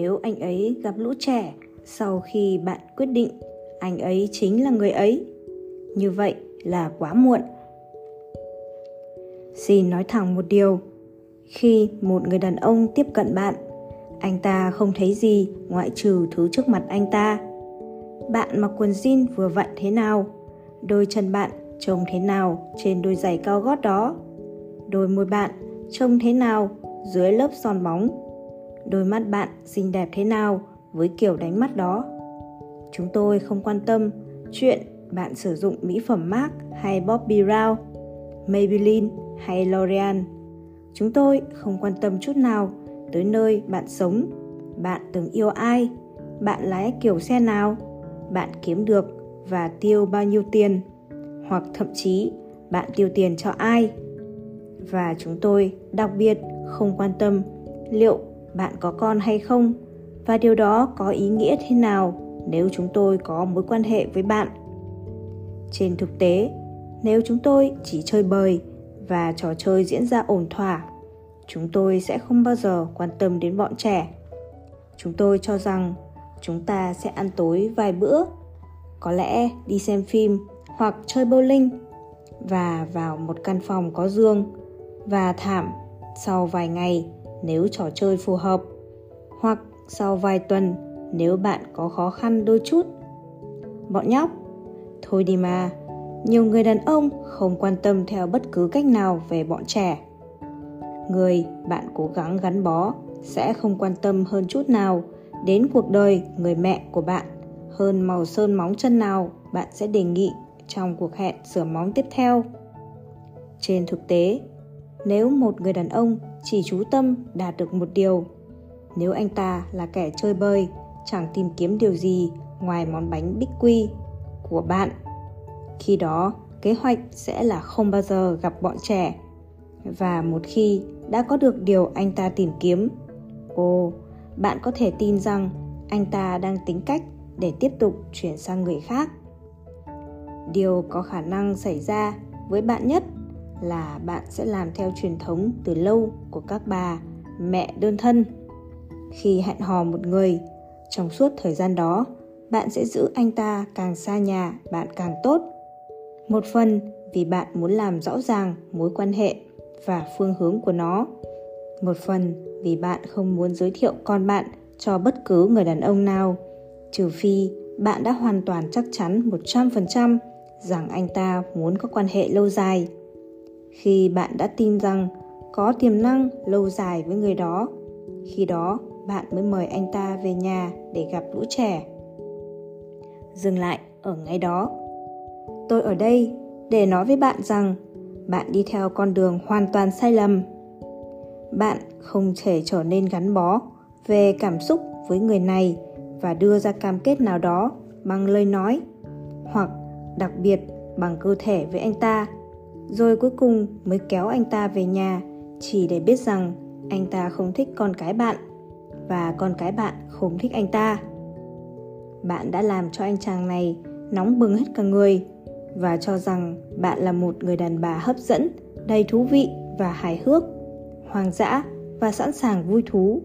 nếu anh ấy gặp lũ trẻ sau khi bạn quyết định anh ấy chính là người ấy. Như vậy là quá muộn. Xin nói thẳng một điều, khi một người đàn ông tiếp cận bạn, anh ta không thấy gì ngoại trừ thứ trước mặt anh ta. Bạn mặc quần jean vừa vặn thế nào, đôi chân bạn trông thế nào trên đôi giày cao gót đó, đôi môi bạn trông thế nào dưới lớp son bóng đôi mắt bạn xinh đẹp thế nào với kiểu đánh mắt đó chúng tôi không quan tâm chuyện bạn sử dụng mỹ phẩm MAC hay Bobbi Brown, Maybelline hay L'Oreal. Chúng tôi không quan tâm chút nào tới nơi bạn sống, bạn từng yêu ai, bạn lái kiểu xe nào, bạn kiếm được và tiêu bao nhiêu tiền, hoặc thậm chí bạn tiêu tiền cho ai. Và chúng tôi đặc biệt không quan tâm liệu bạn có con hay không? Và điều đó có ý nghĩa thế nào nếu chúng tôi có mối quan hệ với bạn? Trên thực tế, nếu chúng tôi chỉ chơi bời và trò chơi diễn ra ổn thỏa, chúng tôi sẽ không bao giờ quan tâm đến bọn trẻ. Chúng tôi cho rằng chúng ta sẽ ăn tối vài bữa, có lẽ đi xem phim hoặc chơi bowling và vào một căn phòng có giường và thảm sau vài ngày nếu trò chơi phù hợp. Hoặc sau vài tuần, nếu bạn có khó khăn đôi chút. Bọn nhóc, thôi đi mà. Nhiều người đàn ông không quan tâm theo bất cứ cách nào về bọn trẻ. Người bạn cố gắng gắn bó sẽ không quan tâm hơn chút nào đến cuộc đời người mẹ của bạn. Hơn màu sơn móng chân nào bạn sẽ đề nghị trong cuộc hẹn sửa móng tiếp theo. Trên thực tế, nếu một người đàn ông chỉ chú tâm đạt được một điều. Nếu anh ta là kẻ chơi bơi chẳng tìm kiếm điều gì ngoài món bánh bích quy của bạn. Khi đó, kế hoạch sẽ là không bao giờ gặp bọn trẻ. Và một khi đã có được điều anh ta tìm kiếm, ồ, bạn có thể tin rằng anh ta đang tính cách để tiếp tục chuyển sang người khác. Điều có khả năng xảy ra với bạn nhất là bạn sẽ làm theo truyền thống từ lâu của các bà, mẹ đơn thân. Khi hẹn hò một người, trong suốt thời gian đó, bạn sẽ giữ anh ta càng xa nhà bạn càng tốt. Một phần vì bạn muốn làm rõ ràng mối quan hệ và phương hướng của nó. Một phần vì bạn không muốn giới thiệu con bạn cho bất cứ người đàn ông nào, trừ phi bạn đã hoàn toàn chắc chắn 100% rằng anh ta muốn có quan hệ lâu dài. Khi bạn đã tin rằng có tiềm năng lâu dài với người đó, khi đó bạn mới mời anh ta về nhà để gặp lũ trẻ. Dừng lại ở ngay đó. Tôi ở đây để nói với bạn rằng bạn đi theo con đường hoàn toàn sai lầm. Bạn không thể trở nên gắn bó về cảm xúc với người này và đưa ra cam kết nào đó bằng lời nói hoặc đặc biệt bằng cơ thể với anh ta rồi cuối cùng mới kéo anh ta về nhà, chỉ để biết rằng anh ta không thích con cái bạn và con cái bạn không thích anh ta. Bạn đã làm cho anh chàng này nóng bừng hết cả người và cho rằng bạn là một người đàn bà hấp dẫn, đầy thú vị và hài hước, hoang dã và sẵn sàng vui thú.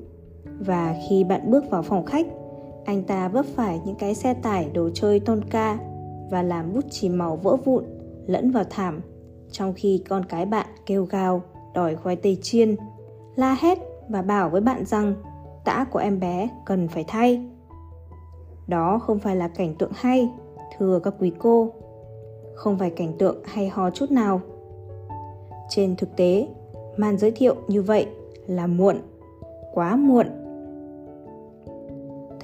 Và khi bạn bước vào phòng khách, anh ta vấp phải những cái xe tải đồ chơi tôn ca và làm bút chì màu vỡ vụn lẫn vào thảm trong khi con cái bạn kêu gào, đòi khoai tây chiên, la hét và bảo với bạn rằng, tã của em bé cần phải thay. Đó không phải là cảnh tượng hay, thưa các quý cô. Không phải cảnh tượng hay ho chút nào. Trên thực tế, màn giới thiệu như vậy là muộn, quá muộn.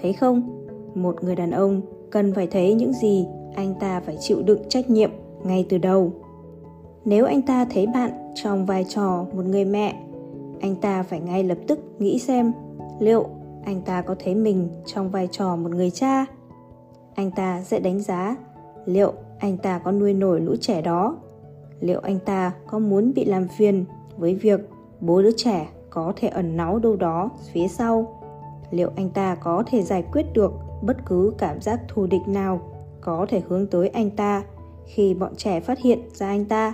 Thấy không? Một người đàn ông cần phải thấy những gì anh ta phải chịu đựng trách nhiệm ngay từ đầu nếu anh ta thấy bạn trong vai trò một người mẹ, anh ta phải ngay lập tức nghĩ xem liệu anh ta có thấy mình trong vai trò một người cha. Anh ta sẽ đánh giá liệu anh ta có nuôi nổi lũ trẻ đó, liệu anh ta có muốn bị làm phiền với việc bố đứa trẻ có thể ẩn náu đâu đó phía sau, liệu anh ta có thể giải quyết được bất cứ cảm giác thù địch nào có thể hướng tới anh ta khi bọn trẻ phát hiện ra anh ta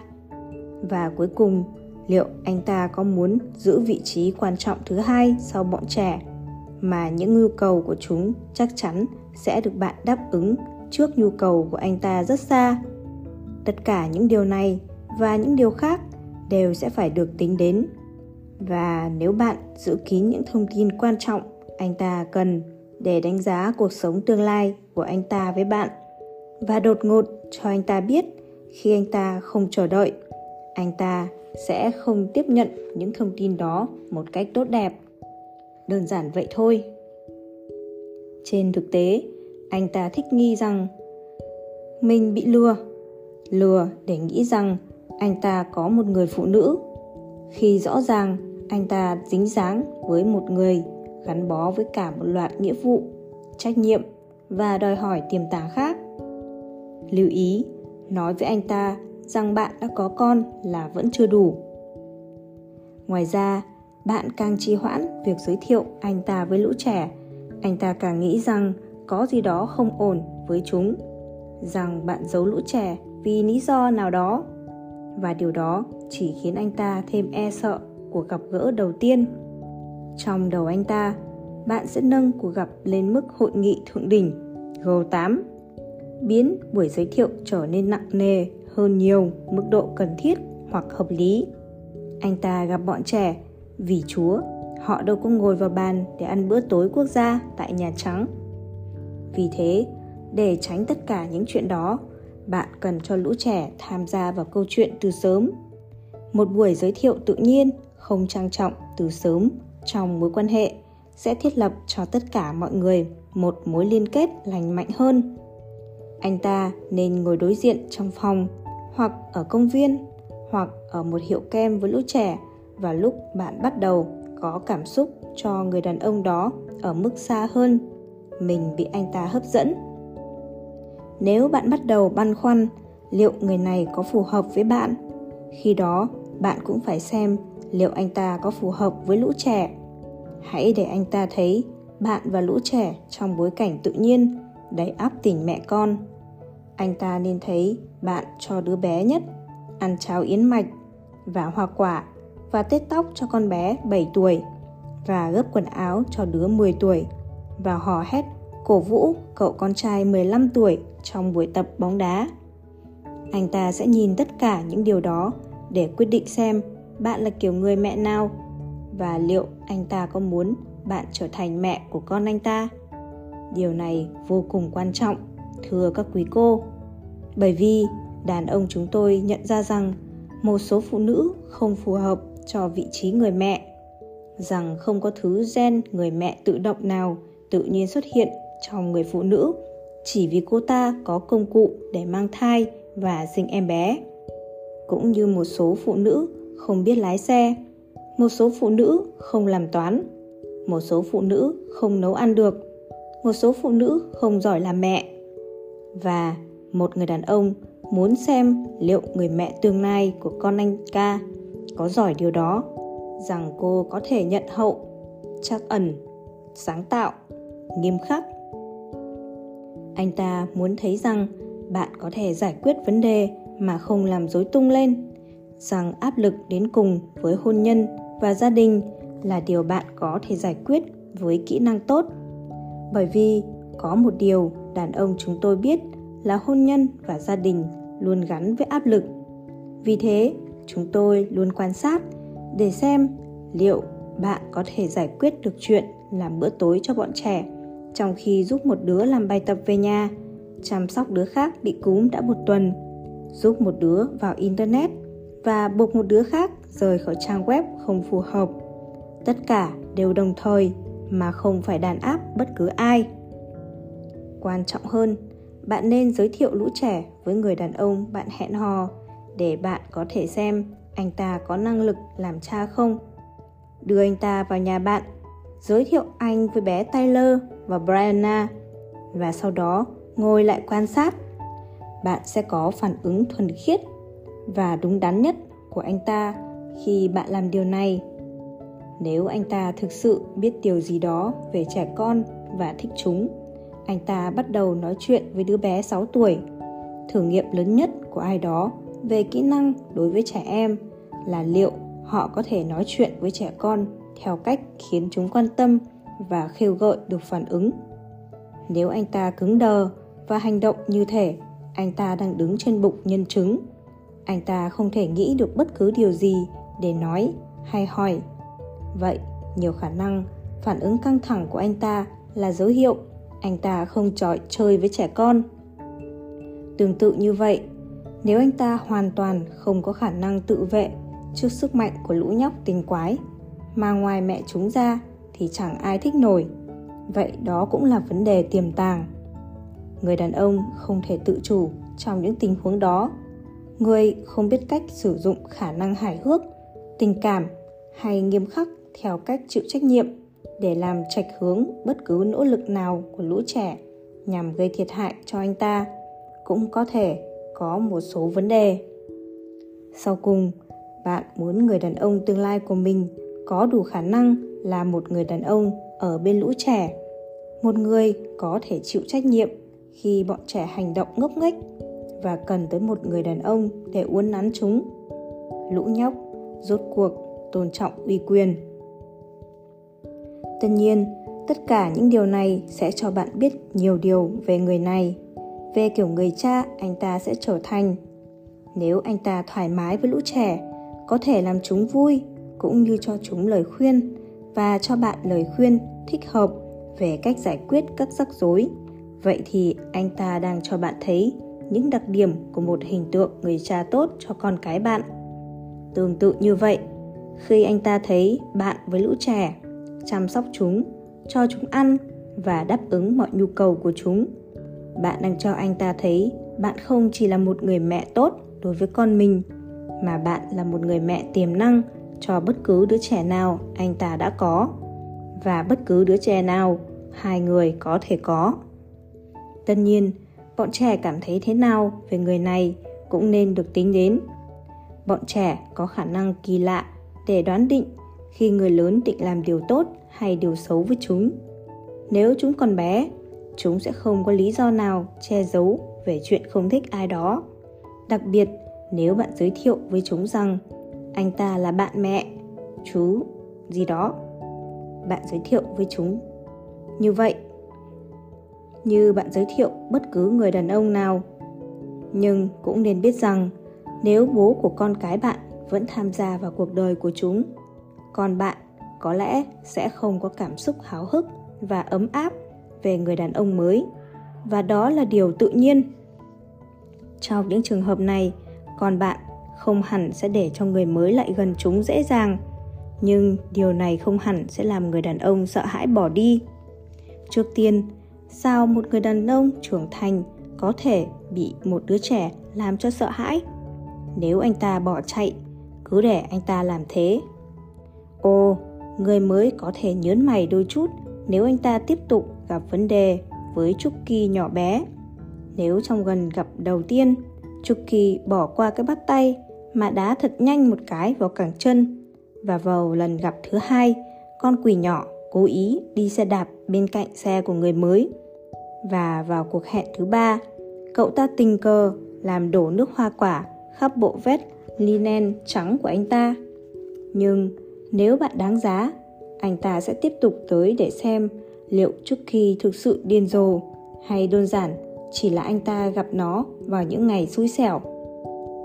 và cuối cùng, liệu anh ta có muốn giữ vị trí quan trọng thứ hai sau bọn trẻ mà những nhu cầu của chúng chắc chắn sẽ được bạn đáp ứng trước nhu cầu của anh ta rất xa? Tất cả những điều này và những điều khác đều sẽ phải được tính đến. Và nếu bạn giữ kín những thông tin quan trọng anh ta cần để đánh giá cuộc sống tương lai của anh ta với bạn và đột ngột cho anh ta biết khi anh ta không chờ đợi anh ta sẽ không tiếp nhận những thông tin đó một cách tốt đẹp. Đơn giản vậy thôi. Trên thực tế, anh ta thích nghi rằng mình bị lừa. Lừa để nghĩ rằng anh ta có một người phụ nữ. Khi rõ ràng, anh ta dính dáng với một người gắn bó với cả một loạt nghĩa vụ, trách nhiệm và đòi hỏi tiềm tàng khác. Lưu ý, nói với anh ta rằng bạn đã có con là vẫn chưa đủ. Ngoài ra, bạn càng trì hoãn việc giới thiệu anh ta với lũ trẻ. Anh ta càng nghĩ rằng có gì đó không ổn với chúng, rằng bạn giấu lũ trẻ vì lý do nào đó. Và điều đó chỉ khiến anh ta thêm e sợ cuộc gặp gỡ đầu tiên. Trong đầu anh ta, bạn sẽ nâng cuộc gặp lên mức hội nghị thượng đỉnh G8 biến buổi giới thiệu trở nên nặng nề hơn nhiều mức độ cần thiết hoặc hợp lý. Anh ta gặp bọn trẻ vì Chúa, họ đâu có ngồi vào bàn để ăn bữa tối quốc gia tại Nhà Trắng. Vì thế, để tránh tất cả những chuyện đó, bạn cần cho lũ trẻ tham gia vào câu chuyện từ sớm. Một buổi giới thiệu tự nhiên, không trang trọng từ sớm trong mối quan hệ sẽ thiết lập cho tất cả mọi người một mối liên kết lành mạnh hơn. Anh ta nên ngồi đối diện trong phòng hoặc ở công viên, hoặc ở một hiệu kem với lũ trẻ và lúc bạn bắt đầu có cảm xúc cho người đàn ông đó ở mức xa hơn, mình bị anh ta hấp dẫn. Nếu bạn bắt đầu băn khoăn liệu người này có phù hợp với bạn, khi đó bạn cũng phải xem liệu anh ta có phù hợp với lũ trẻ. Hãy để anh ta thấy bạn và lũ trẻ trong bối cảnh tự nhiên, đầy áp tình mẹ con anh ta nên thấy bạn cho đứa bé nhất ăn cháo yến mạch và hoa quả và tết tóc cho con bé 7 tuổi và gấp quần áo cho đứa 10 tuổi và hò hét cổ vũ cậu con trai 15 tuổi trong buổi tập bóng đá. Anh ta sẽ nhìn tất cả những điều đó để quyết định xem bạn là kiểu người mẹ nào và liệu anh ta có muốn bạn trở thành mẹ của con anh ta. Điều này vô cùng quan trọng, thưa các quý cô. Bởi vì đàn ông chúng tôi nhận ra rằng một số phụ nữ không phù hợp cho vị trí người mẹ, rằng không có thứ gen người mẹ tự động nào tự nhiên xuất hiện trong người phụ nữ chỉ vì cô ta có công cụ để mang thai và sinh em bé cũng như một số phụ nữ không biết lái xe, một số phụ nữ không làm toán, một số phụ nữ không nấu ăn được, một số phụ nữ không giỏi làm mẹ và một người đàn ông muốn xem liệu người mẹ tương lai của con anh ca có giỏi điều đó, rằng cô có thể nhận hậu, chắc ẩn, sáng tạo, nghiêm khắc. Anh ta muốn thấy rằng bạn có thể giải quyết vấn đề mà không làm rối tung lên, rằng áp lực đến cùng với hôn nhân và gia đình là điều bạn có thể giải quyết với kỹ năng tốt. Bởi vì có một điều đàn ông chúng tôi biết là hôn nhân và gia đình luôn gắn với áp lực. Vì thế, chúng tôi luôn quan sát để xem liệu bạn có thể giải quyết được chuyện làm bữa tối cho bọn trẻ trong khi giúp một đứa làm bài tập về nhà, chăm sóc đứa khác bị cúm đã một tuần, giúp một đứa vào internet và buộc một đứa khác rời khỏi trang web không phù hợp. Tất cả đều đồng thời mà không phải đàn áp bất cứ ai quan trọng hơn. Bạn nên giới thiệu lũ trẻ với người đàn ông bạn hẹn hò để bạn có thể xem anh ta có năng lực làm cha không. Đưa anh ta vào nhà bạn, giới thiệu anh với bé Tyler và Brianna và sau đó ngồi lại quan sát. Bạn sẽ có phản ứng thuần khiết và đúng đắn nhất của anh ta khi bạn làm điều này. Nếu anh ta thực sự biết điều gì đó về trẻ con và thích chúng anh ta bắt đầu nói chuyện với đứa bé 6 tuổi. Thử nghiệm lớn nhất của ai đó về kỹ năng đối với trẻ em là liệu họ có thể nói chuyện với trẻ con theo cách khiến chúng quan tâm và khêu gợi được phản ứng. Nếu anh ta cứng đờ và hành động như thể anh ta đang đứng trên bụng nhân chứng, anh ta không thể nghĩ được bất cứ điều gì để nói hay hỏi. Vậy, nhiều khả năng phản ứng căng thẳng của anh ta là dấu hiệu anh ta không trọi chơi với trẻ con. Tương tự như vậy, nếu anh ta hoàn toàn không có khả năng tự vệ trước sức mạnh của lũ nhóc tình quái mà ngoài mẹ chúng ra thì chẳng ai thích nổi vậy đó cũng là vấn đề tiềm tàng. Người đàn ông không thể tự chủ trong những tình huống đó. Người không biết cách sử dụng khả năng hài hước tình cảm hay nghiêm khắc theo cách chịu trách nhiệm để làm trạch hướng bất cứ nỗ lực nào của lũ trẻ nhằm gây thiệt hại cho anh ta, cũng có thể có một số vấn đề. Sau cùng, bạn muốn người đàn ông tương lai của mình có đủ khả năng là một người đàn ông ở bên lũ trẻ, một người có thể chịu trách nhiệm khi bọn trẻ hành động ngốc nghếch và cần tới một người đàn ông để uốn nắn chúng. Lũ nhóc rốt cuộc tôn trọng uy quyền tất nhiên, tất cả những điều này sẽ cho bạn biết nhiều điều về người này. Về kiểu người cha, anh ta sẽ trở thành. Nếu anh ta thoải mái với lũ trẻ, có thể làm chúng vui, cũng như cho chúng lời khuyên, và cho bạn lời khuyên thích hợp về cách giải quyết các rắc rối. Vậy thì anh ta đang cho bạn thấy những đặc điểm của một hình tượng người cha tốt cho con cái bạn. Tương tự như vậy, khi anh ta thấy bạn với lũ trẻ chăm sóc chúng, cho chúng ăn và đáp ứng mọi nhu cầu của chúng. Bạn đang cho anh ta thấy bạn không chỉ là một người mẹ tốt đối với con mình, mà bạn là một người mẹ tiềm năng cho bất cứ đứa trẻ nào anh ta đã có. Và bất cứ đứa trẻ nào hai người có thể có. Tất nhiên, bọn trẻ cảm thấy thế nào về người này cũng nên được tính đến. Bọn trẻ có khả năng kỳ lạ để đoán định khi người lớn định làm điều tốt hay điều xấu với chúng. Nếu chúng còn bé, chúng sẽ không có lý do nào che giấu về chuyện không thích ai đó. Đặc biệt, nếu bạn giới thiệu với chúng rằng, anh ta là bạn mẹ, chú, gì đó, bạn giới thiệu với chúng. Như vậy, như bạn giới thiệu bất cứ người đàn ông nào, nhưng cũng nên biết rằng, nếu bố của con cái bạn vẫn tham gia vào cuộc đời của chúng còn bạn có lẽ sẽ không có cảm xúc háo hức và ấm áp về người đàn ông mới. Và đó là điều tự nhiên. Trong những trường hợp này, còn bạn không hẳn sẽ để cho người mới lại gần chúng dễ dàng. Nhưng điều này không hẳn sẽ làm người đàn ông sợ hãi bỏ đi. Trước tiên, sao một người đàn ông trưởng thành có thể bị một đứa trẻ làm cho sợ hãi? Nếu anh ta bỏ chạy, cứ để anh ta làm thế ồ người mới có thể nhớn mày đôi chút nếu anh ta tiếp tục gặp vấn đề với Trúc Kỳ nhỏ bé. Nếu trong gần gặp đầu tiên, Trúc Kỳ bỏ qua cái bắt tay mà đá thật nhanh một cái vào cẳng chân và vào lần gặp thứ hai, con quỷ nhỏ cố ý đi xe đạp bên cạnh xe của người mới. Và vào cuộc hẹn thứ ba, cậu ta tình cờ làm đổ nước hoa quả khắp bộ vest linen trắng của anh ta. Nhưng nếu bạn đáng giá, anh ta sẽ tiếp tục tới để xem liệu Chucky thực sự điên rồ hay đơn giản chỉ là anh ta gặp nó vào những ngày xui xẻo.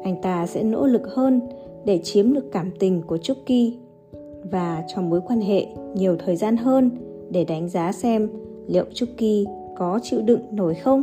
Anh ta sẽ nỗ lực hơn để chiếm được cảm tình của Chucky và cho mối quan hệ nhiều thời gian hơn để đánh giá xem liệu Chucky có chịu đựng nổi không.